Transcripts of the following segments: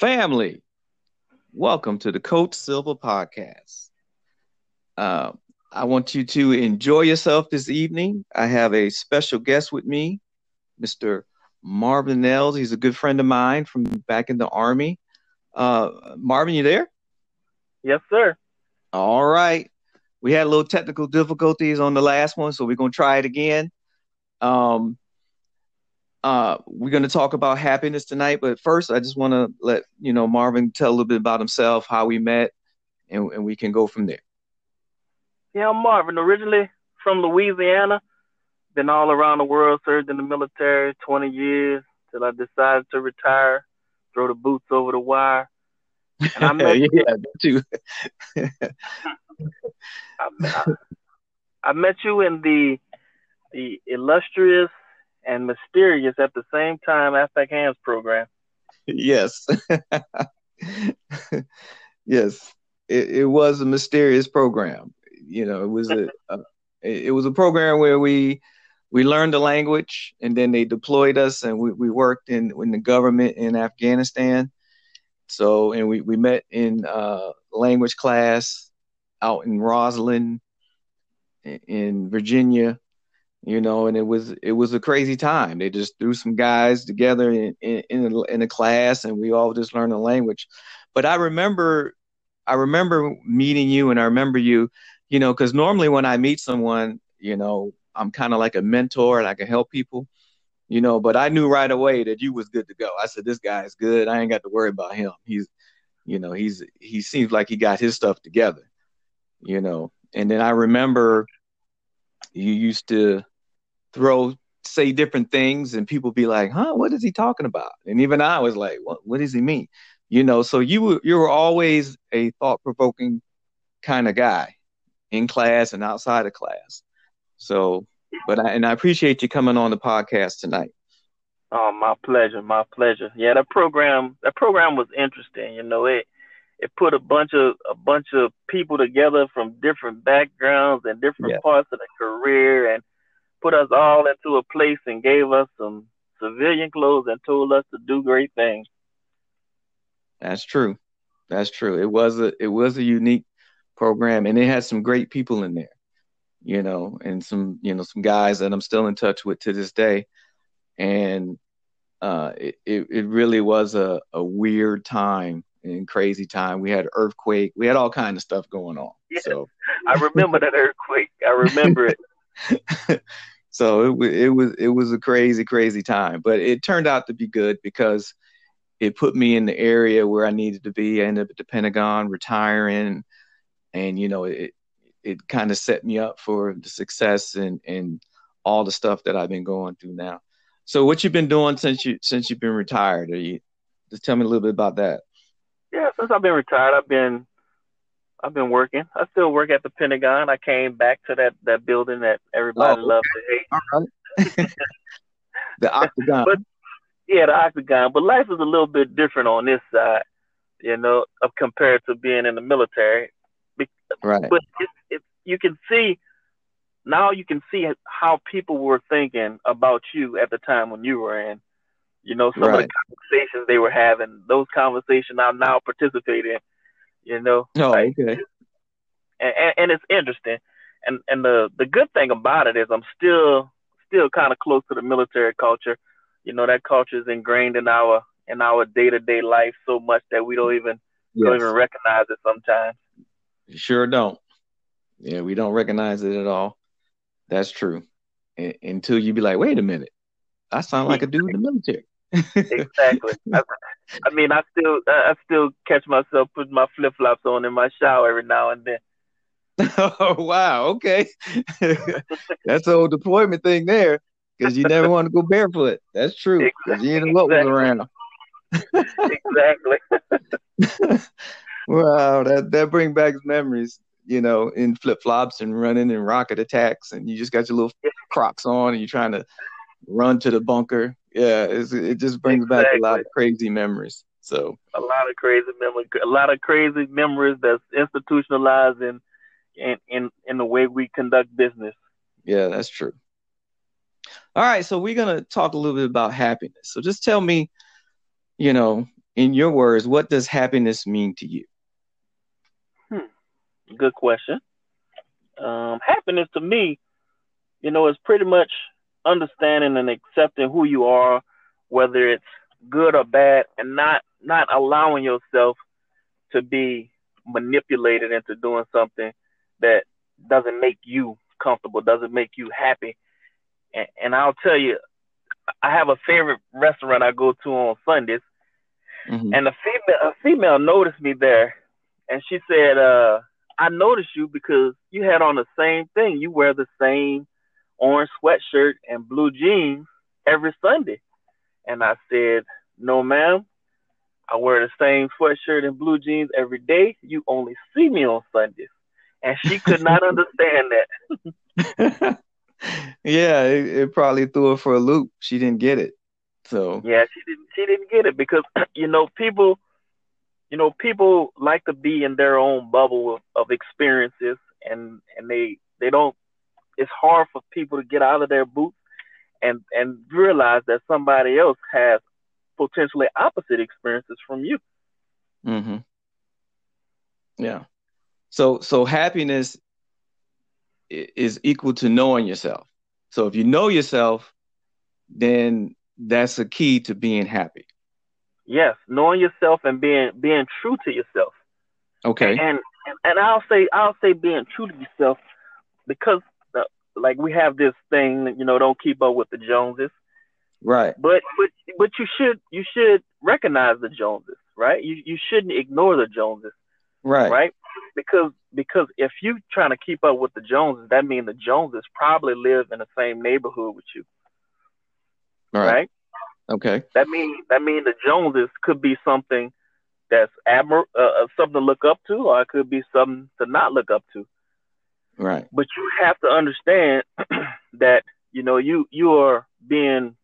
Family, welcome to the Coach Silver Podcast. Uh, I want you to enjoy yourself this evening. I have a special guest with me, Mr. Marvin Nels. He's a good friend of mine from back in the Army. Uh, Marvin, you there? Yes, sir. All right. We had a little technical difficulties on the last one, so we're going to try it again. Um, uh, we're going to talk about happiness tonight, but first, I just want to let you know Marvin tell a little bit about himself, how we met, and, and we can go from there. Yeah, I'm Marvin, originally from Louisiana. Been all around the world, served in the military 20 years till I decided to retire, throw the boots over the wire. And I met yeah, too. I, I, I met you in the the illustrious and mysterious at the same time AFPAK Hands program. Yes. yes. It, it was a mysterious program. You know, it was a, a it was a program where we we learned the language and then they deployed us and we, we worked in in the government in Afghanistan. So and we, we met in uh, language class out in Rosslyn in Virginia you know, and it was it was a crazy time. They just threw some guys together in in in a, in a class, and we all just learned the language. But I remember, I remember meeting you, and I remember you, you know, because normally when I meet someone, you know, I'm kind of like a mentor, and I can help people, you know. But I knew right away that you was good to go. I said, this guy is good. I ain't got to worry about him. He's, you know, he's he seems like he got his stuff together, you know. And then I remember you used to throw say different things and people be like, "Huh, what is he talking about?" And even I was like, "What what does he mean?" You know, so you were you were always a thought-provoking kind of guy in class and outside of class. So, but I and I appreciate you coming on the podcast tonight. Oh, my pleasure, my pleasure. Yeah, that program that program was interesting. You know, it it put a bunch of a bunch of people together from different backgrounds and different yeah. parts of the career and put us all into a place and gave us some civilian clothes and told us to do great things. That's true. That's true. It was a it was a unique program and it had some great people in there. You know, and some, you know, some guys that I'm still in touch with to this day. And uh, it, it, it really was a, a weird time and crazy time. We had earthquake. We had all kind of stuff going on. Yes, so I remember that earthquake. I remember it. So it, it was it was a crazy crazy time, but it turned out to be good because it put me in the area where I needed to be. I ended up at the Pentagon, retiring, and you know it it kind of set me up for the success and and all the stuff that I've been going through now. So what you've been doing since you since you've been retired? Are you just tell me a little bit about that? Yeah, since I've been retired, I've been I've been working. I still work at the Pentagon. I came back to that that building that everybody oh, loves to hate. Right. the Octagon. But yeah, the Octagon. But life is a little bit different on this side, you know, compared to being in the military. Right. But you can see now you can see how people were thinking about you at the time when you were in. You know, some right. of the conversations they were having, those conversations I'm now participating you know. Oh, like, okay. And, and, and it's interesting, and and the the good thing about it is I'm still still kind of close to the military culture. You know, that culture is ingrained in our in our day to day life so much that we don't even yes. don't even recognize it sometimes. You sure don't. Yeah, we don't recognize it at all. That's true. until you be like, wait a minute, I sound like a dude in the military exactly. I, I, mean, I still, I still catch myself putting my flip flops on in my shower every now and then. Oh wow! Okay, that's the old deployment thing there, because you never want to go barefoot. That's true. Exactly. You know what was around. exactly. wow, that that brings back memories. You know, in flip flops and running and rocket attacks, and you just got your little Crocs on, and you're trying to run to the bunker yeah, it just brings exactly. back a lot of crazy memories. So a lot of crazy memories, a lot of crazy memories that's institutionalized in in in, in the way we conduct business. Yeah, that's true. All right, so we're gonna talk a little bit about happiness. So just tell me, you know, in your words, what does happiness mean to you? Hmm. Good question. Um, happiness to me, you know, is pretty much understanding and accepting who you are, whether it's good or bad, and not not allowing yourself to be manipulated into doing something that doesn't make you comfortable, doesn't make you happy. And, and I'll tell you, I have a favorite restaurant I go to on Sundays, mm-hmm. and a female a female noticed me there, and she said, uh, "I noticed you because you had on the same thing. You wear the same orange sweatshirt and blue jeans every Sunday." And I said, "No, ma'am. I wear the same sweatshirt and blue jeans every day. You only see me on Sundays." And she could not understand that. yeah, it, it, probably threw her for a loop. She didn't get it. So yeah, she didn't. She didn't get it because you know people, you know people like to be in their own bubble of, of experiences, and and they they don't. It's hard for people to get out of their boots and and realize that somebody else has potentially opposite experiences from you. Mm-hmm. Yeah. So so happiness is equal to knowing yourself. So if you know yourself, then that's a key to being happy. Yes, knowing yourself and being being true to yourself. Okay. And and, and I'll say I'll say being true to yourself because like we have this thing you know don't keep up with the Joneses. Right. But but but you should you should recognize the Joneses, right? You you shouldn't ignore the Joneses. Right. Right? because because if you trying to keep up with the Joneses, that means the Joneses probably live in the same neighborhood with you. Right. right? Okay. That means that means the Joneses could be something that's admir- uh, uh, something to look up to, or it could be something to not look up to. Right. But you have to understand that you know you you are being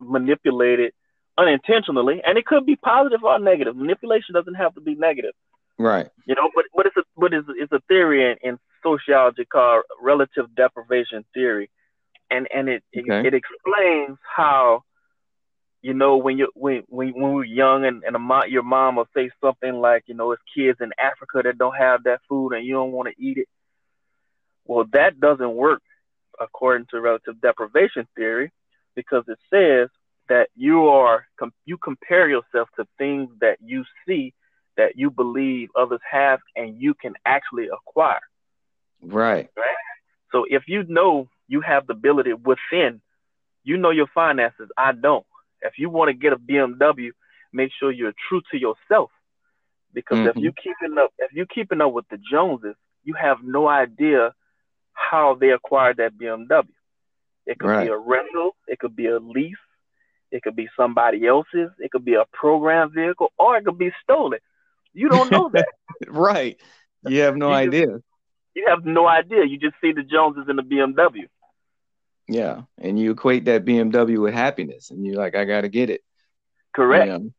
manipulated unintentionally, and it could be positive or negative. Manipulation doesn't have to be negative. Right. You know, but but it's a but it's, it's a theory in, in sociology called relative deprivation theory, and and it okay. it, it explains how you know when you when when when we're young and and a mom, your mom will say something like you know it's kids in Africa that don't have that food and you don't want to eat it. Well, that doesn't work according to relative deprivation theory because it says that you are you compare yourself to things that you see that you believe others have and you can actually acquire. Right. Right. So if you know you have the ability within, you know your finances. I don't. If you want to get a BMW, make sure you're true to yourself. Because mm-hmm. if you keeping up, if you keeping up with the Joneses, you have no idea how they acquired that BMW. It could right. be a rental, it could be a lease, it could be somebody else's, it could be a program vehicle, or it could be stolen. You don't know that. right. You have no you idea. Just, you have no idea. You just see the Joneses in the BMW. Yeah. And you equate that BMW with happiness and you're like, I gotta get it. Correct. You know?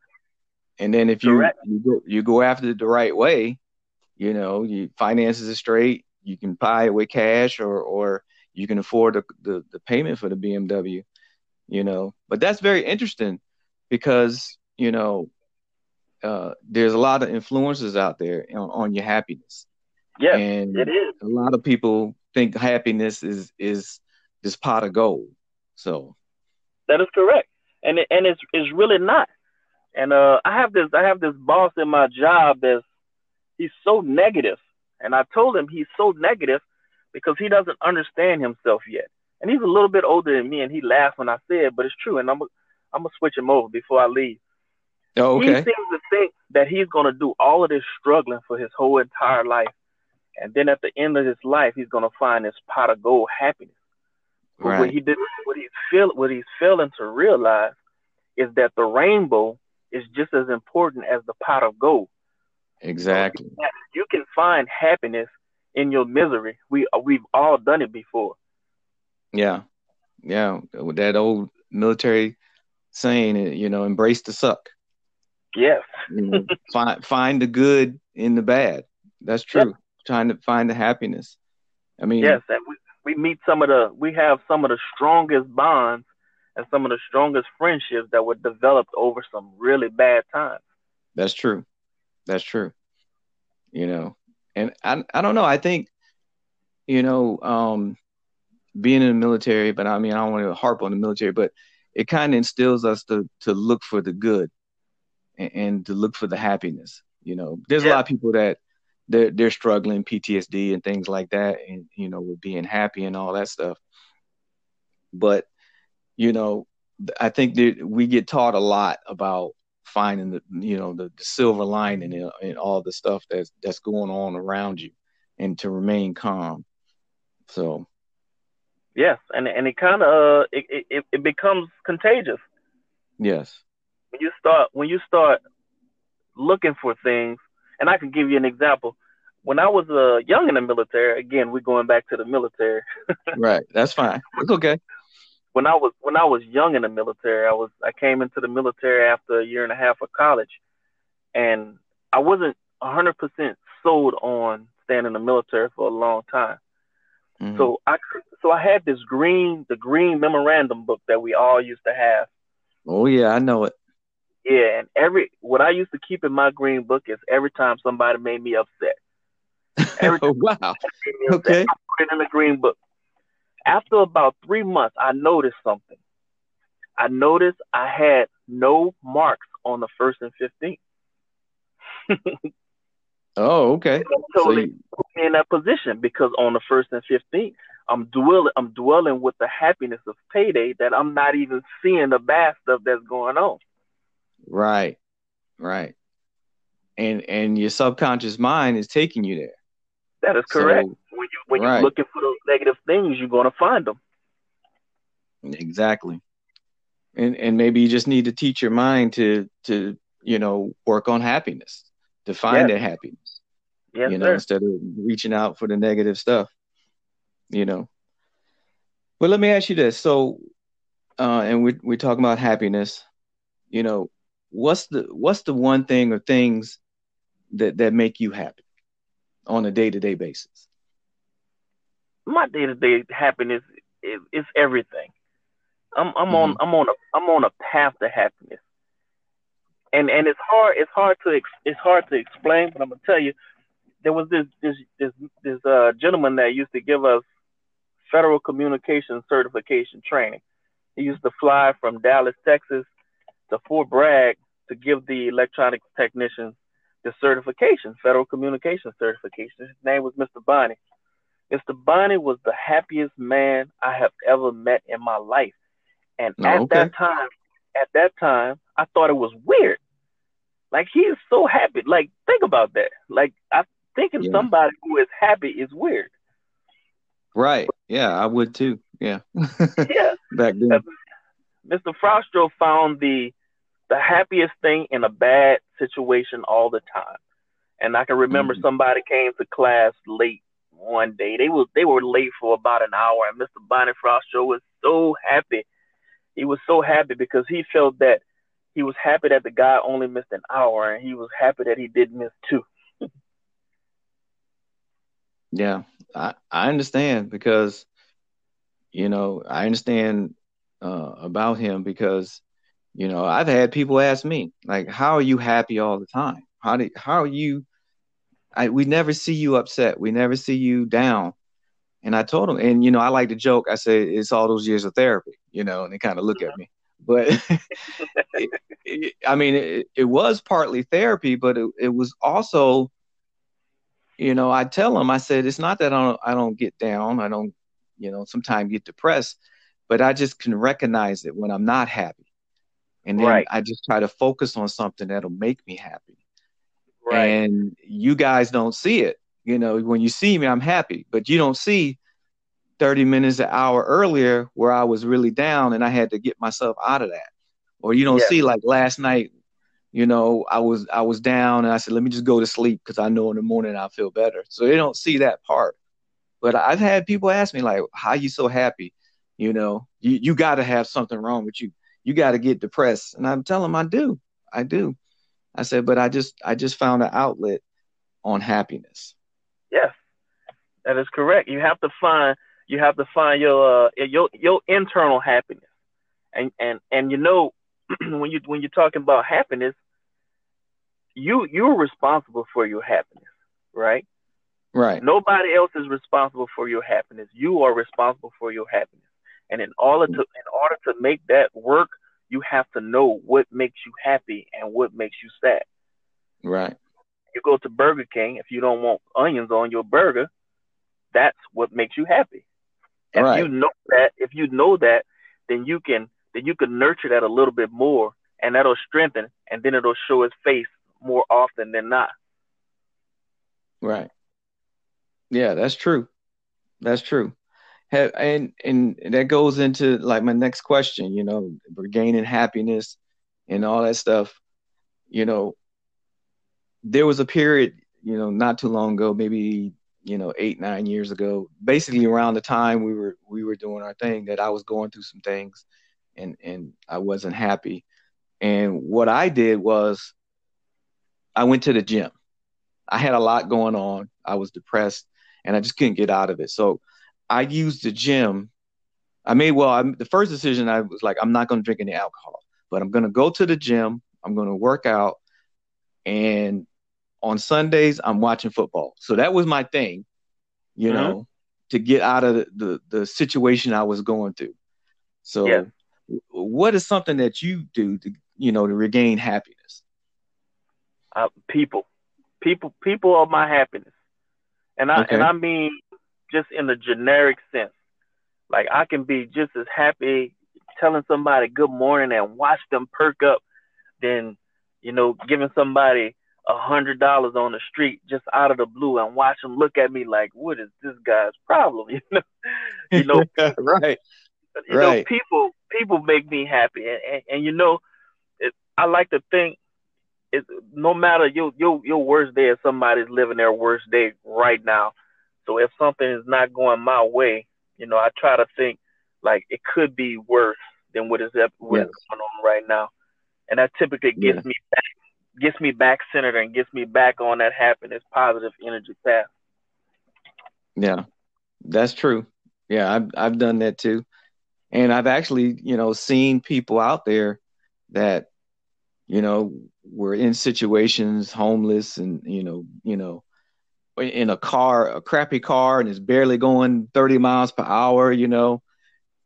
And then if you you go you go after it the right way, you know, you finances are straight, you can buy it with cash or or you can afford the, the, the payment for the BMW, you know. But that's very interesting because, you know, uh, there's a lot of influences out there on, on your happiness. Yeah, and it is. A lot of people think happiness is is this pot of gold. So that is correct, and it, and it's it's really not. And uh, I have this I have this boss in my job that's he's so negative, and I told him he's so negative because he doesn't understand himself yet. And he's a little bit older than me, and he laughed when I said, but it's true. And I'm I'm gonna switch him over before I leave. Oh, okay. He seems to think that he's going to do all of this struggling for his whole entire life. And then at the end of his life, he's going to find this pot of gold happiness. Right. What he did, what he's feel, what he's failing to realize is that the rainbow is just as important as the pot of gold. Exactly. You can find happiness in your misery. We we've all done it before. Yeah, yeah. With that old military saying, eh, you know, embrace the suck. Yes. you know, find find the good in the bad. That's true. Yep. Trying to find the happiness. I mean, yes, and we, we meet some of the we have some of the strongest bonds and some of the strongest friendships that were developed over some really bad times. That's true. That's true. You know, and I I don't know. I think, you know, um, being in the military, but I mean, I don't want to harp on the military, but it kind of instills us to to look for the good and, and, to look for the happiness. You know, there's yeah. a lot of people that they're they're struggling PTSD and things like that, and you know, with being happy and all that stuff. But you know, I think that we get taught a lot about finding the you know the, the silver lining in, in all the stuff that's that's going on around you, and to remain calm. So Yes, and and it kind of uh, it, it it becomes contagious. Yes. When you start when you start looking for things, and I can give you an example. When I was uh, young in the military, again, we're going back to the military. right, that's fine. It's okay. When I was when I was young in the military, I was I came into the military after a year and a half of college, and I wasn't hundred percent sold on staying in the military for a long time. Mm-hmm. So I so I had this green the green memorandum book that we all used to have. Oh yeah, I know it. Yeah, and every what I used to keep in my green book is every time somebody made me upset. Every time wow. okay. I put it in the green book. After about three months, I noticed something. I noticed I had no marks on the first and fifteenth. Oh, okay. totally so you... put me in that position because on the first and fifteenth, I'm dwelling I'm dwelling with the happiness of payday that I'm not even seeing the bad stuff that's going on. Right. Right. And and your subconscious mind is taking you there. That is correct. So, when you when right. you're looking for those negative things, you're gonna find them. Exactly. And and maybe you just need to teach your mind to to you know work on happiness, to find that happiness. Yes, you know, sir. instead of reaching out for the negative stuff. You know. But let me ask you this. So uh and we we're talking about happiness. You know, what's the what's the one thing or things that that make you happy on a day-to-day basis? My day-to-day happiness is, is everything. I'm I'm mm-hmm. on I'm on a I'm on a path to happiness. And and it's hard it's hard to it's hard to explain, but I'm gonna tell you there was this this this this uh, gentleman that used to give us federal communication certification training. He used to fly from Dallas, Texas, to Fort Bragg to give the electronics technicians the certification, federal communication certification. His name was Mr. Bonnie. Mr. Bonnie was the happiest man I have ever met in my life. And oh, at okay. that time, at that time, I thought it was weird. Like he is so happy. Like think about that. Like I thinking yeah. somebody who is happy is weird. Right. Yeah, I would too. Yeah. yeah. Back then. Mr. Frostro found the the happiest thing in a bad situation all the time. And I can remember mm-hmm. somebody came to class late one day. They was they were late for about an hour and Mr. Bonnie Frostro was so happy. He was so happy because he felt that he was happy that the guy only missed an hour and he was happy that he did miss two. Yeah, I, I understand because, you know, I understand uh, about him because, you know, I've had people ask me like, "How are you happy all the time? How do how are you?" I we never see you upset. We never see you down. And I told him, and you know, I like to joke. I say it's all those years of therapy, you know, and they kind of look at me. But it, it, I mean, it, it was partly therapy, but it, it was also you know, I tell them, I said, it's not that I don't, I don't get down. I don't, you know, sometimes get depressed, but I just can recognize it when I'm not happy. And then right. I just try to focus on something that'll make me happy. Right. And you guys don't see it. You know, when you see me, I'm happy, but you don't see 30 minutes, an hour earlier where I was really down and I had to get myself out of that. Or you don't yeah. see like last night you know, I was I was down and I said, let me just go to sleep because I know in the morning I'll feel better. So they don't see that part. But I've had people ask me like, how you so happy? You know, you, you got to have something wrong with you. You got to get depressed. And I'm telling them I do. I do. I said, but I just I just found an outlet on happiness. Yes, that is correct. You have to find you have to find your uh, your your internal happiness, and and and you know when you when you're talking about happiness, you you're responsible for your happiness, right? Right. Nobody else is responsible for your happiness. You are responsible for your happiness. And in order to in order to make that work, you have to know what makes you happy and what makes you sad. Right. You go to Burger King if you don't want onions on your burger, that's what makes you happy. If right. you know that, if you know that, then you can then you can nurture that a little bit more and that'll strengthen and then it'll show its face more often than not. Right. Yeah, that's true. That's true. Have, and and that goes into like my next question, you know, regaining happiness and all that stuff. You know, there was a period, you know, not too long ago, maybe you know, eight nine years ago, basically around the time we were we were doing our thing, that I was going through some things, and and I wasn't happy. And what I did was, I went to the gym. I had a lot going on. I was depressed, and I just couldn't get out of it. So I used the gym. I made well. I, the first decision I was like, I'm not going to drink any alcohol, but I'm going to go to the gym. I'm going to work out, and on Sundays I'm watching football. So that was my thing, you mm-hmm. know, to get out of the, the, the situation I was going through. So, yeah. what is something that you do to you know to regain happiness? Uh, people, people, people are my happiness, and I okay. and I mean just in the generic sense. Like I can be just as happy telling somebody good morning and watch them perk up than you know giving somebody a hundred dollars on the street just out of the blue and watch them look at me like, what is this guy's problem? You know, you know, right. You right. know, people people make me happy, and, and, and you know, it, I like to think it no matter your your your worst day, if somebody's living their worst day right now. So if something is not going my way, you know, I try to think like it could be worse than what is what yes. is going on right now, and that typically gets yeah. me back gets me back centered and gets me back on that happiness, positive energy path. Yeah, that's true. Yeah, I've I've done that too, and I've actually you know seen people out there that you know were in situations homeless and you know you know in a car a crappy car and it's barely going 30 miles per hour you know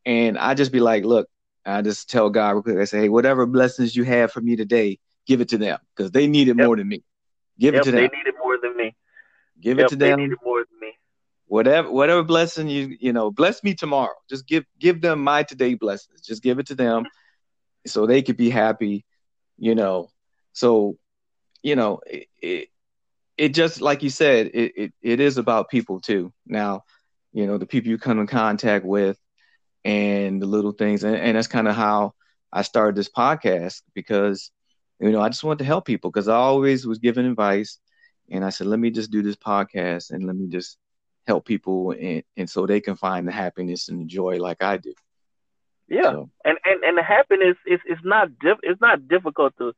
and i just be like look i just tell god real quick i say hey whatever blessings you have for me today give it to them because they need it yep. more than me. Give yep, it to them. They need it more than me. Give yep, it to them. They need it more than me. Whatever, whatever blessing you you know, bless me tomorrow. Just give give them my today blessings. Just give it to them, so they could be happy. You know, so you know it. it, it just like you said, it, it it is about people too. Now, you know, the people you come in contact with, and the little things, and, and that's kind of how I started this podcast because you know, I just wanted to help people because I always was giving advice. And I said, let me just do this podcast and let me just help people and, and so they can find the happiness and the joy like I do. Yeah. So. And, and, and the happiness is, is not diff, it's not difficult to,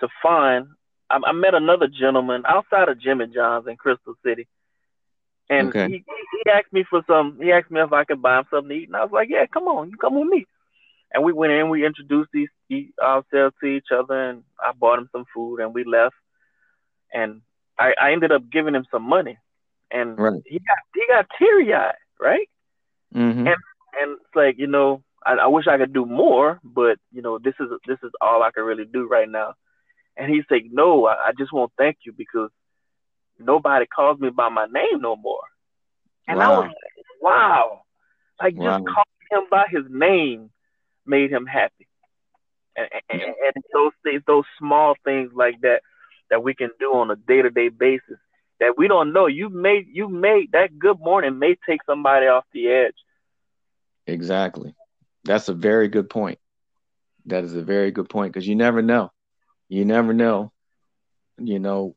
to find. I, I met another gentleman outside of Jimmy John's in Crystal City. And okay. he, he asked me for some, he asked me if I could buy him something to eat. And I was like, yeah, come on, you come with me and we went in, we introduced these ourselves to each other, and I bought him some food, and we left. And I, I ended up giving him some money, and right. he got he got teary eyed, right? Mm-hmm. And and it's like you know, I, I wish I could do more, but you know, this is this is all I can really do right now. And he's like, no, I, I just want to thank you because nobody calls me by my name no more. And wow. I was like, wow, like wow. just calling him by his name made him happy. And, and, and those things, those small things like that, that we can do on a day to day basis that we don't know. You made you made that good morning may take somebody off the edge. Exactly. That's a very good point. That is a very good point because you never know. You never know. You know,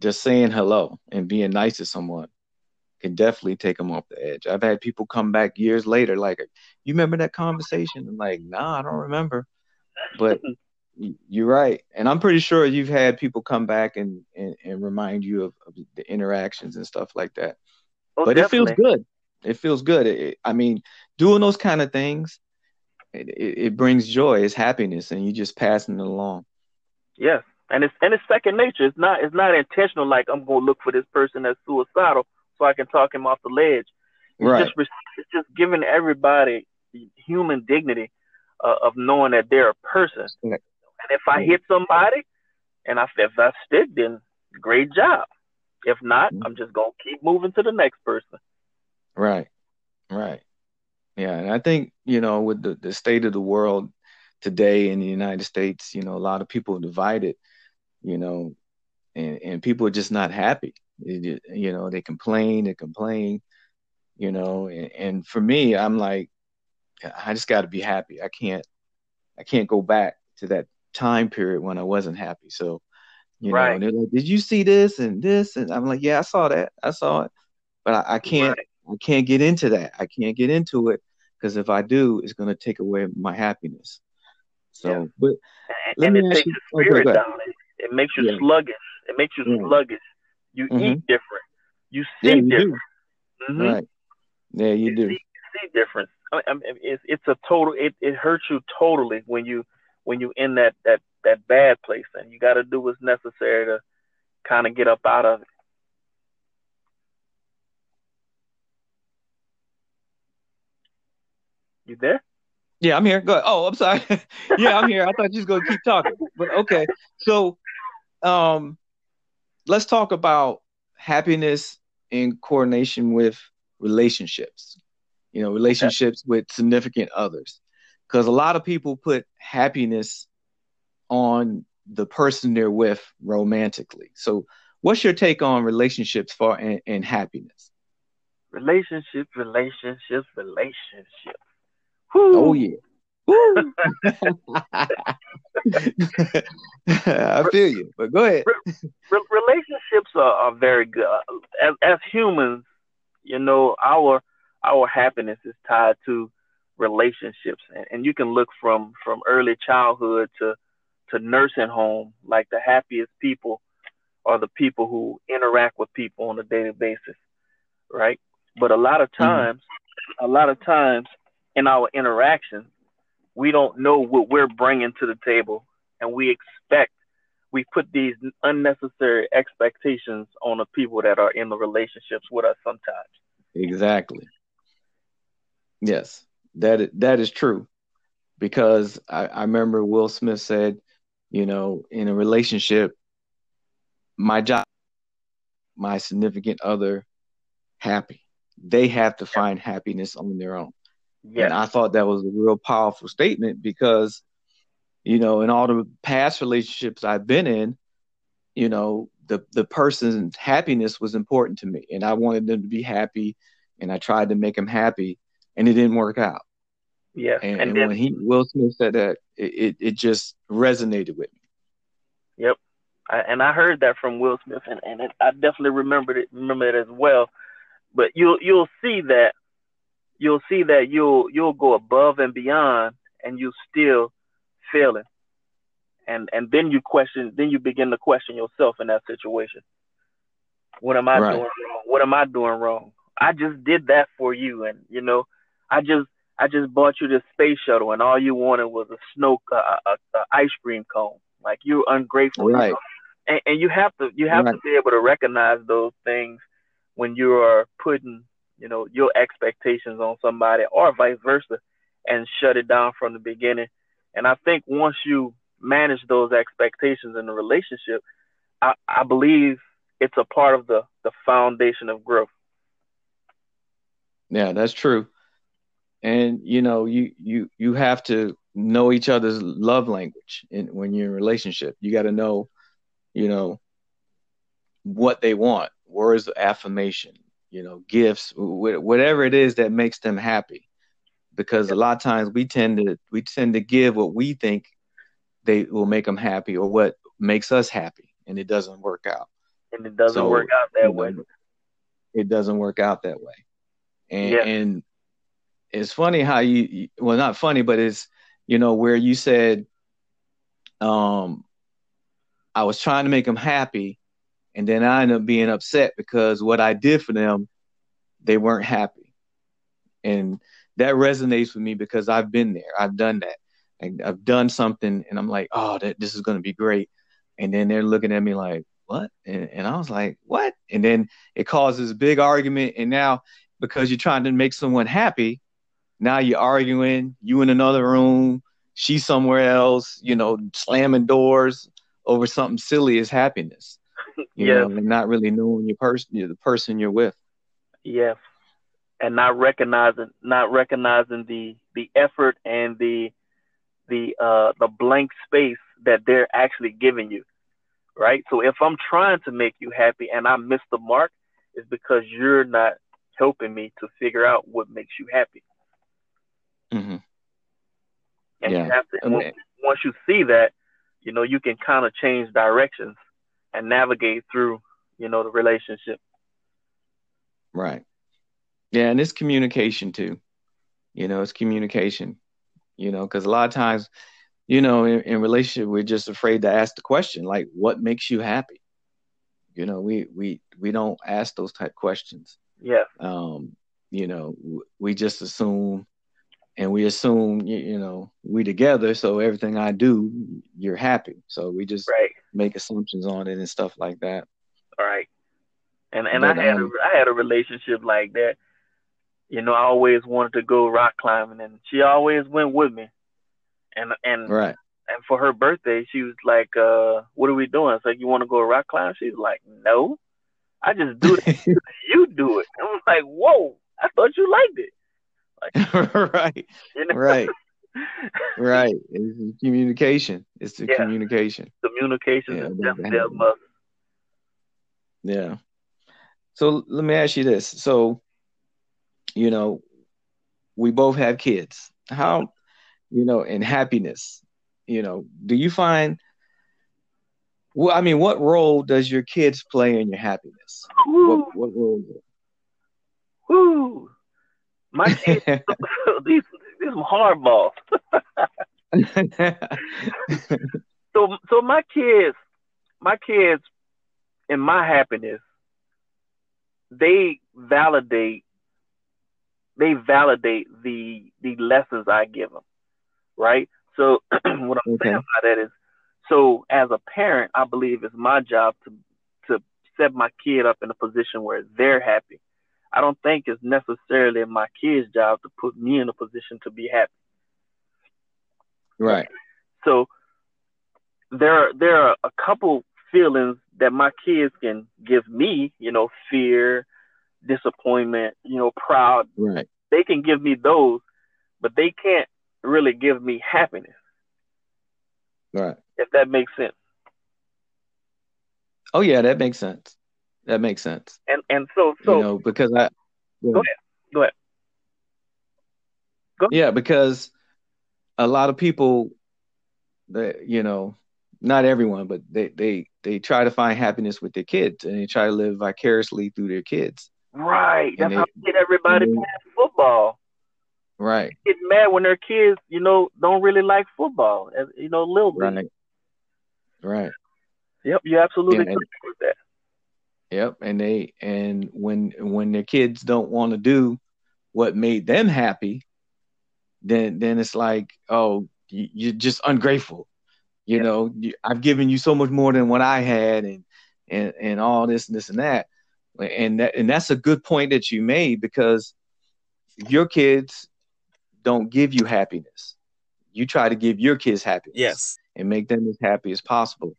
just saying hello and being nice to someone can definitely take them off the edge. I've had people come back years later, like, "You remember that conversation?" I'm like, "Nah, I don't remember." But you're right, and I'm pretty sure you've had people come back and and, and remind you of, of, the interactions and stuff like that. Oh, but definitely. it feels good. It feels good. It, I mean, doing those kind of things, it, it, it brings joy. It's happiness, and you're just passing it along. Yes, and it's and it's second nature. It's not it's not intentional. Like I'm gonna look for this person that's suicidal so I can talk him off the ledge. It's right. just it's just giving everybody human dignity uh, of knowing that they're a person. And if I hit somebody, and I if I stick, then great job. If not, mm-hmm. I'm just gonna keep moving to the next person. Right, right, yeah. And I think you know, with the the state of the world today in the United States, you know, a lot of people are divided you know, and, and people are just not happy. It, you know, they complain, they complain, you know, and, and for me, I'm like, I just got to be happy. I can't, I can't go back to that time period when I wasn't happy. So, you right. know, like, did you see this and this? And I'm like, yeah, I saw that. I saw it, but I, I can't, right. I can't get into that. I can't get into it because if I do, it's going to take away my happiness. So, yeah. but and, let and me ask you, spirit okay, down. It makes you yeah. sluggish. It makes you yeah. sluggish. You mm-hmm. eat different. You see yeah, you different. Mm-hmm. Right. Yeah, you, you do. See, see different. I mean, it's it's a total. It, it hurts you totally when you when you in that that that bad place, and you got to do what's necessary to kind of get up out of it. You there? Yeah, I'm here. Go ahead. Oh, I'm sorry. yeah, I'm here. I thought you was gonna keep talking, but okay. So, um, let's talk about happiness in coordination with relationships. You know, relationships with significant others, because a lot of people put happiness on the person they're with romantically. So, what's your take on relationships for and, and happiness? Relationships, relationships, relationships. Oh yeah. I feel you, but go ahead. Relationships are, are very good. As, as humans, you know, our our happiness is tied to relationships, and, and you can look from from early childhood to to nursing home. Like the happiest people are the people who interact with people on a daily basis, right? But a lot of mm-hmm. times, mm-hmm. a lot of times in our interactions, we don't know what we're bringing to the table, and we expect we put these unnecessary expectations on the people that are in the relationships with us sometimes. Exactly. Yes, that that is true, because I, I remember Will Smith said, you know, in a relationship, my job, my significant other, happy. They have to find happiness on their own. Yes. And I thought that was a real powerful statement because, you know, in all the past relationships I've been in, you know, the the person's happiness was important to me, and I wanted them to be happy, and I tried to make them happy, and it didn't work out. Yeah, and, and, and then, when he Will Smith said that, it, it, it just resonated with me. Yep, I, and I heard that from Will Smith, and, and it, I definitely remembered it, remember it as well. But you'll you'll see that you'll see that you'll you'll go above and beyond and you still failing and and then you question then you begin to question yourself in that situation what am i right. doing wrong what am i doing wrong i just did that for you and you know i just i just bought you this space shuttle and all you wanted was a snow uh, a, a ice cream cone like you're ungrateful right. You know? and, and you have to you have right. to be able to recognize those things when you are putting you know, your expectations on somebody or vice versa and shut it down from the beginning. And I think once you manage those expectations in the relationship, I, I believe it's a part of the, the foundation of growth. Yeah, that's true. And you know, you you you have to know each other's love language in, when you're in a relationship. You got to know, you know, what they want. Words of affirmation, you know, gifts, whatever it is that makes them happy. Because a lot of times we tend to we tend to give what we think they will make them happy or what makes us happy, and it doesn't work out. And it doesn't so, work out that way. It doesn't work out that way. And yeah. and it's funny how you well not funny, but it's you know where you said um I was trying to make them happy and then I end up being upset because what I did for them, they weren't happy. And that resonates with me because I've been there. I've done that. And I've done something and I'm like, oh, that this is gonna be great. and then they're looking at me like, what? And, and I was like, what? And then it causes a big argument. And now, because you're trying to make someone happy, now you're arguing, you in another room, she somewhere else, you know, slamming doors over something silly as happiness. You yeah. know, and not really knowing your person, the person you're with. Yeah. And not recognizing, not recognizing the the effort and the the uh the blank space that they're actually giving you right? So if I'm trying to make you happy and I miss the mark, it's because you're not helping me to figure out what makes you happy. Mm-hmm. And yeah. you have to, once, once you see that, you know, you can kind of change directions and navigate through, you know, the relationship. Right. Yeah, and it's communication too. You know, it's communication. You know, because a lot of times you know, in, in relationship, we're just afraid to ask the question, like, what makes you happy? You know, we we we don't ask those type questions. Yeah. Um, you know, we just assume, and we assume, you, you know, we together. So everything I do, you're happy. So we just right. Make assumptions on it and stuff like that. All right. And and but, I had um, a, I had a relationship like that. You know, I always wanted to go rock climbing, and she always went with me and and right. And for her birthday, she was like, uh, "What are we doing?" It's like, "You want to go rock climb?" She's like, "No, I just do it. you do it." I was like, "Whoa, I thought you liked it." Like, right, you know? right, right. It's communication. It's the yeah. communication. Communication yeah, is definitely must. Yeah. So let me ask you this. So, you know, we both have kids. How you know, in happiness. You know, do you find well, I mean, what role does your kids play in your happiness? What, what role? Woo! My kids, these these hardballs. so, so my kids, my kids, in my happiness, they validate, they validate the the lessons I give them right? So what I'm okay. saying by that is, so as a parent, I believe it's my job to to set my kid up in a position where they're happy. I don't think it's necessarily my kid's job to put me in a position to be happy. Right. So there are there are a couple feelings that my kids can give me, you know, fear, disappointment, you know, proud. Right. They can give me those, but they can't really give me happiness. Right. If that makes sense. Oh yeah, that makes sense. That makes sense. And and so so you know because I go ahead. Go ahead. Go ahead. Yeah, because a lot of people that you know, not everyone, but they they they try to find happiness with their kids and they try to live vicariously through their kids. Right. That's they, how get everybody mm-hmm. past football. Right. Get mad when their kids, you know, don't really like football. Uh, you know, little bit. Right. Right. Yep, you're absolutely yeah, correct with that. Yep, and they and when when their kids don't want to do what made them happy, then then it's like, oh, you, are just ungrateful. You know, you, I've given you so much more than what I had, and and and all this and this and that, and that and that's a good point that you made because your kids don't give you happiness. You try to give your kids happiness. Yes. And make them as happy as possible.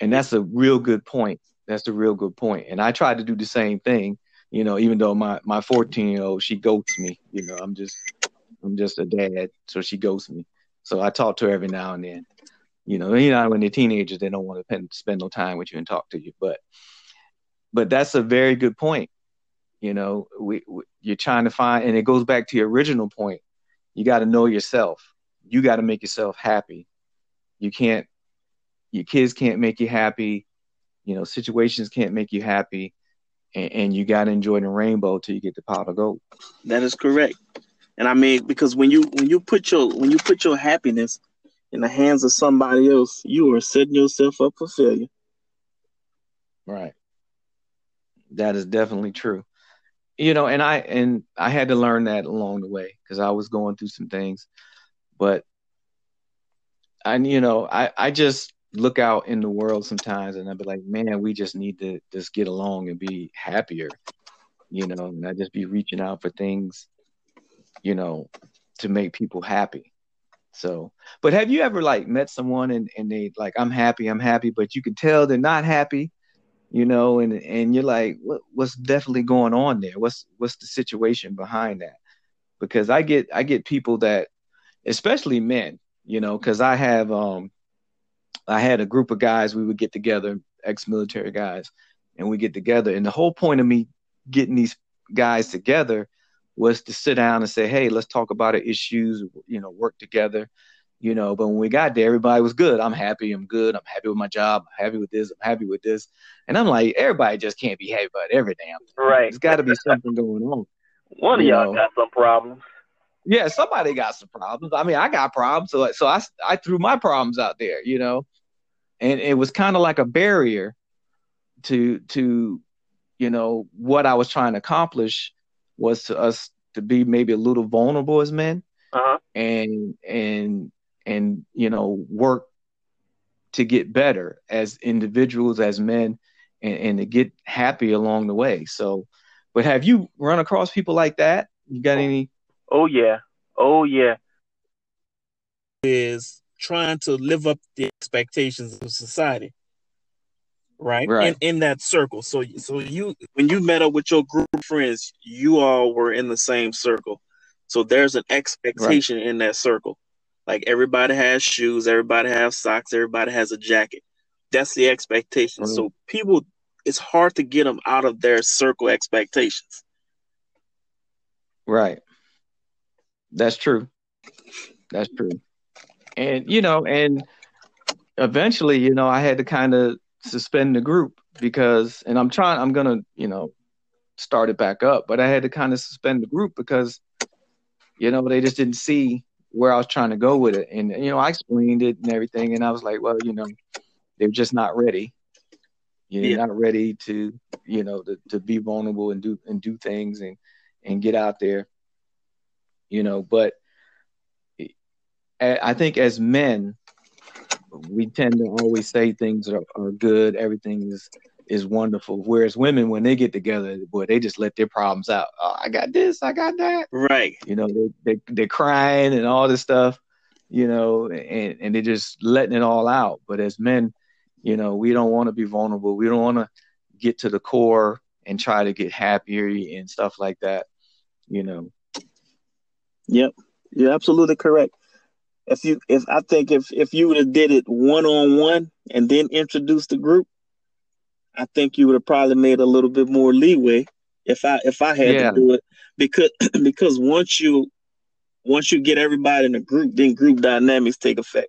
And that's a real good point. That's a real good point. And I try to do the same thing, you know, even though my my 14 year old she goats me, you know, I'm just I'm just a dad, so she goats me. So I talk to her every now and then. You know, you know when they're teenagers, they don't want to spend no time with you and talk to you. But but that's a very good point. You know, we, we you're trying to find, and it goes back to your original point you got to know yourself. You got to make yourself happy. You can't, your kids can't make you happy. You know, situations can't make you happy. And, and you got to enjoy the rainbow till you get the pot of gold. That is correct. And I mean, because when you when you put your when you put your happiness in the hands of somebody else, you are setting yourself up for failure. Right. That is definitely true you know, and I and I had to learn that along the way because I was going through some things, but I, you know, I I just look out in the world sometimes and I'd be like, man, we just need to just get along and be happier, you know, and I just be reaching out for things, you know, to make people happy. So, but have you ever like met someone and, and they like, I'm happy, I'm happy, but you can tell they're not happy, you know, and, and you're like, what, what's definitely going on there? What's, what's the situation behind that? Because I get, I get people that, especially men, you know, cause I have, um, I had a group of guys, we would get together, ex military guys, and we get together. And the whole point of me getting these guys together was to sit down and say, hey, let's talk about the issues, you know, work together. You know, but when we got there, everybody was good. I'm happy. I'm good. I'm happy with my job. I'm happy with this. I'm happy with this. And I'm like, everybody just can't be happy about every damn thing. Right. There's got to be something going on. One of y'all know? got some problems. Yeah, somebody got some problems. I mean, I got problems, so so I I threw my problems out there, you know and it was kind of like a barrier to to you know what I was trying to accomplish was to us to be maybe a little vulnerable as men uh-huh. and and and you know work to get better as individuals as men and, and to get happy along the way. So but have you run across people like that? You got any? Oh yeah. Oh yeah. Is trying to live up the expectations of society right, right. In, in that circle. So so you when you met up with your group of friends you all were in the same circle. So there's an expectation right. in that circle. Like everybody has shoes everybody has socks everybody has a jacket. That's the expectation. Mm-hmm. so people it's hard to get them out of their circle expectations. Right. That's true. That's true. And you know, and eventually, you know, I had to kind of suspend the group because, and I'm trying, I'm gonna, you know, start it back up, but I had to kind of suspend the group because, you know, they just didn't see where I was trying to go with it, and you know, I explained it and everything, and I was like, well, you know, they're just not ready. You're yeah. not ready to, you know, to, to be vulnerable and do and do things and and get out there, you know, but I think as men, we tend to always say things are, are good, everything is is wonderful. Whereas women, when they get together, boy, they just let their problems out. Oh, I got this, I got that. Right. You know, they, they they're crying and all this stuff. You know, and and they're just letting it all out. But as men, you know, we don't want to be vulnerable. We don't want to get to the core and try to get happier and stuff like that. You know. Yep, you're absolutely correct if you if I think if if you would have did it one on one and then introduced the group, I think you would have probably made a little bit more leeway if I if I had yeah. to do it because because once you once you get everybody in a group, then group dynamics take effect.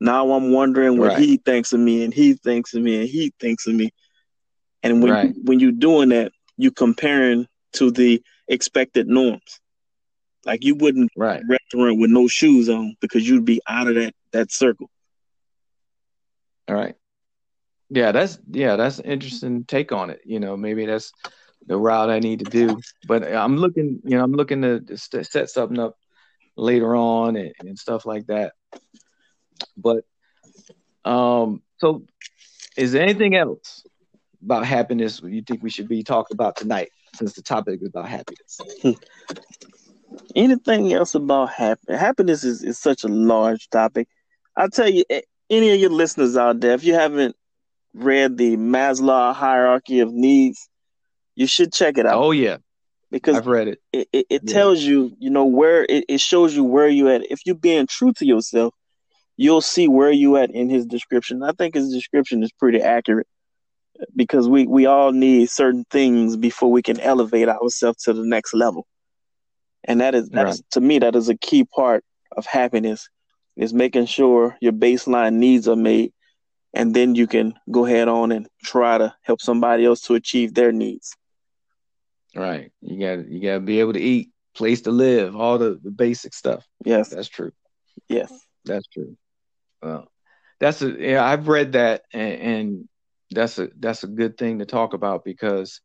Now I'm wondering what right. he thinks of me and he thinks of me and he thinks of me. And when right. when you're doing that, you're comparing to the expected norms. Like you wouldn't right. restaurant with no shoes on because you'd be out of that that circle. All right. Yeah, that's yeah, that's an interesting take on it. You know, maybe that's the route I need to do. But I'm looking, you know, I'm looking to set something up later on and, and stuff like that. But um, so is there anything else about happiness you think we should be talking about tonight? Since the topic is about happiness. Anything else about happiness? Happiness is, is such a large topic. I'll tell you, any of your listeners out there, if you haven't read the Maslow hierarchy of needs, you should check it out. Oh yeah, because I've read it. It, it, it yeah. tells you, you know, where it, it shows you where you at. If you're being true to yourself, you'll see where you at in his description. I think his description is pretty accurate because we we all need certain things before we can elevate ourselves to the next level and that is that right. is, to me that is a key part of happiness is making sure your baseline needs are made and then you can go ahead on and try to help somebody else to achieve their needs. Right. You got you got to be able to eat place to live all the, the basic stuff. Yes. That's true. Yes. That's true. Well that's a yeah i've read that and, and that's a that's a good thing to talk about because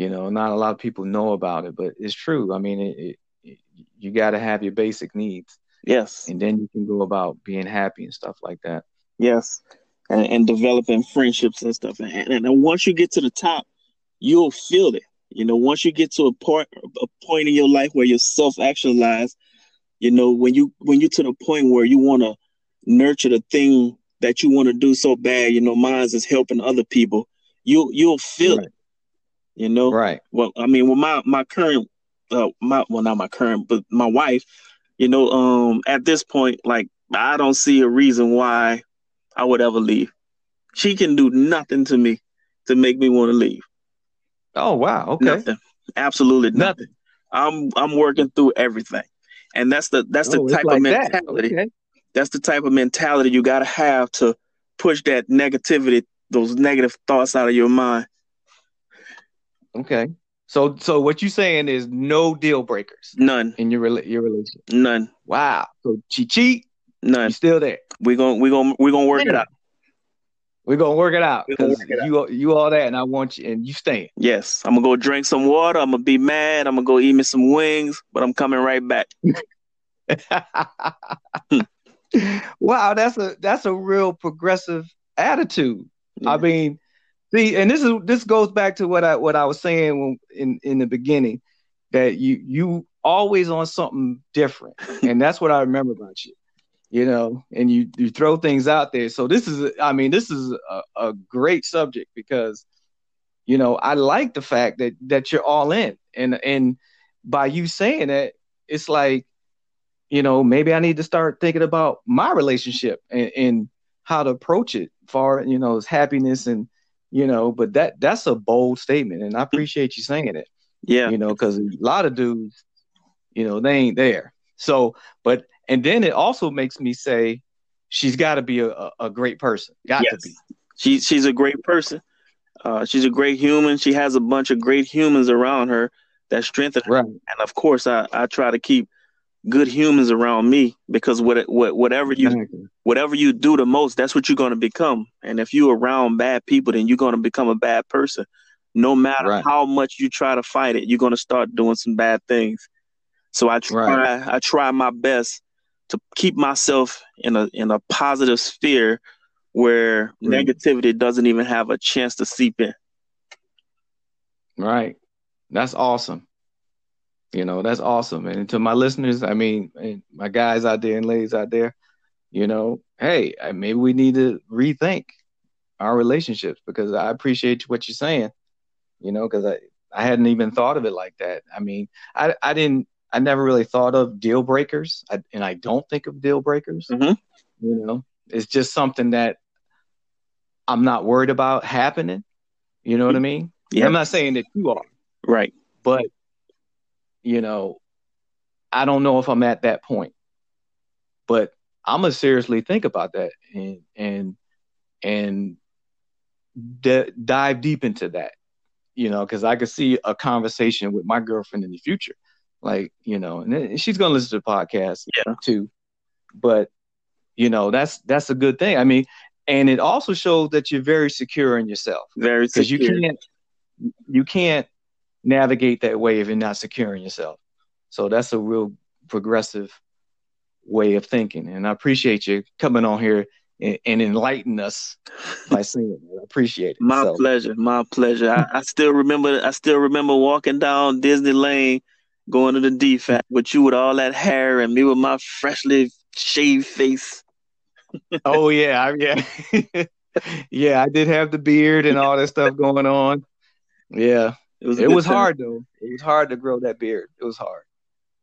you know, not a lot of people know about it, but it's true. I mean, it, it, you got to have your basic needs. Yes. And then you can go about being happy and stuff like that. Yes, and, and developing friendships and stuff. And, and, and once you get to the top, you'll feel it. You know, once you get to a point a point in your life where you're self actualized, you know, when you when you're to the point where you want to nurture the thing that you want to do so bad, you know, mine is helping other people. You you'll feel right. it. You know, right? Well, I mean, with my my current, uh, my well, not my current, but my wife, you know, um, at this point, like I don't see a reason why I would ever leave. She can do nothing to me to make me want to leave. Oh wow, okay. Nothing. Absolutely nothing. nothing. I'm I'm working through everything. And that's the that's the oh, type like of mentality. That. Okay. That's the type of mentality you gotta have to push that negativity, those negative thoughts out of your mind. Okay. So so what you saying is no deal breakers. None. In your your relationship. None. Wow. So she cheat. None. still there. We're gonna we're gonna we're gonna work it out. We're gonna work it out because you you all that, and I want you, and you staying. Yes, I'm gonna go drink some water. I'm gonna be mad. I'm gonna go eat me some wings, but I'm coming right back. wow, that's a that's a real progressive attitude. Yeah. I mean, see, and this is this goes back to what I what I was saying when, in in the beginning that you you always on something different, and that's what I remember about you you know, and you you throw things out there. So this is, I mean, this is a, a great subject because, you know, I like the fact that that you're all in, and and by you saying that, it's like, you know, maybe I need to start thinking about my relationship and, and how to approach it for you know, happiness and you know, but that that's a bold statement, and I appreciate you saying it. Yeah, you know, because a lot of dudes, you know, they ain't there. So, but and then it also makes me say she's got to be a, a, great person. Got yes. to be. She she's a great person. Uh, she's a great human. She has a bunch of great humans around her that strengthen her. Right. And of course, I, I try to keep good humans around me because what, what whatever you whatever you do the most, that's what you're going to become. And if you're around bad people, then you're going to become a bad person. No matter right. how much you try to fight it, you're going to start doing some bad things. So I try right. I try my best to keep myself in a in a positive sphere where mm. negativity doesn't even have a chance to seep in. Right. That's awesome. You know, that's awesome. And to my listeners, I mean, and my guys out there and ladies out there, you know, hey, maybe we need to rethink our relationships because I appreciate what you're saying, you know, because I, I hadn't even thought of it like that. I mean, I, I didn't I never really thought of deal breakers, I, and I don't think of deal breakers. Mm-hmm. You know, it's just something that I'm not worried about happening. You know what I mean? Yeah. I'm not saying that you are, right? But you know, I don't know if I'm at that point. But I'm gonna seriously think about that and and and d- dive deep into that. You know, because I could see a conversation with my girlfriend in the future like, you know, and she's gonna listen to the podcast yeah. too. But you know, that's that's a good thing. I mean, and it also shows that you're very secure in yourself. Very because you can't you can't navigate that way if you're not securing yourself. So that's a real progressive way of thinking. And I appreciate you coming on here and, and enlighten us by saying it. I appreciate it. My so. pleasure. My pleasure. I, I, still remember I still remember walking down Disney Lane going to the DFAC with you with all that hair and me with my freshly shaved face. oh yeah, yeah, yeah. I did have the beard and all that stuff going on. Yeah, it was. It was time. hard though. It was hard to grow that beard. It was hard.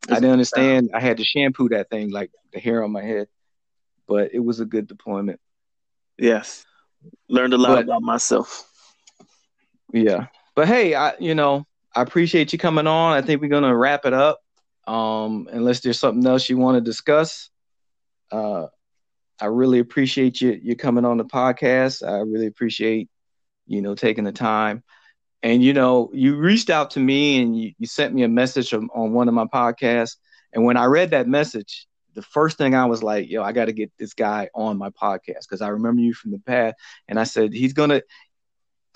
It's I didn't understand. I had to shampoo that thing like the hair on my head, but it was a good deployment. Yes, learned a lot but, about myself. Yeah, but hey, I you know I appreciate you coming on. I think we're gonna wrap it up. Um, unless there's something else you want to discuss. Uh, I really appreciate you you coming on the podcast. I really appreciate you know taking the time. And you know, you reached out to me and you, you sent me a message on, on one of my podcasts. And when I read that message, the first thing I was like, yo, I got to get this guy on my podcast because I remember you from the past. And I said, he's gonna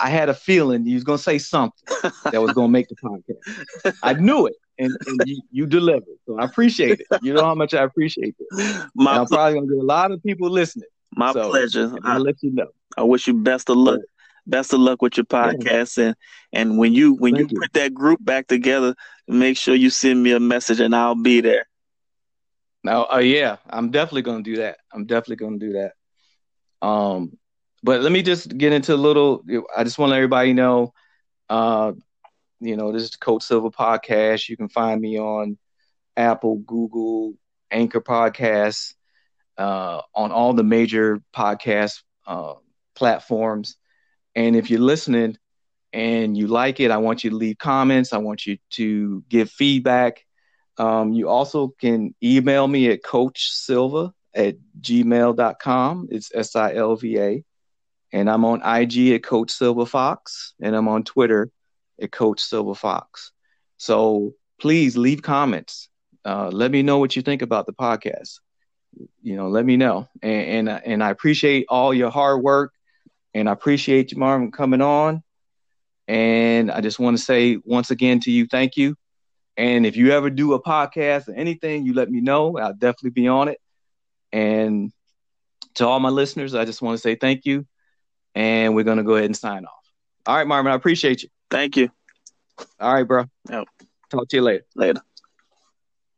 I had a feeling he was gonna say something that was gonna make the podcast. I knew it, and, and you, you, delivered. So I appreciate it. You know how much I appreciate it. My, I'm probably gonna get a lot of people listening. My so, pleasure. I'll let you know. I wish you best of luck. Best of luck with your podcast, yeah. and and when you when you, you put that group back together, make sure you send me a message, and I'll be there. No, uh, yeah, I'm definitely gonna do that. I'm definitely gonna do that. Um, but let me just get into a little. I just want to let everybody know, uh, you know, this is the Coach Silva podcast. You can find me on Apple, Google, Anchor Podcasts, uh, on all the major podcast uh, platforms. And if you're listening and you like it, I want you to leave comments. I want you to give feedback. Um, you also can email me at Coach Silva at gmail.com. It's S I L V A. And I'm on IG at Coach Silva Fox, and I'm on Twitter at Coach Silva Fox. So please leave comments. Uh, let me know what you think about the podcast. You know, let me know. And, and, and I appreciate all your hard work, and I appreciate you, Marvin, coming on. And I just want to say once again to you, thank you. And if you ever do a podcast or anything, you let me know. I'll definitely be on it. And to all my listeners, I just want to say thank you. And we're going to go ahead and sign off. All right, Marvin, I appreciate you. Thank you. All right, bro. Yep. Talk to you later. Later.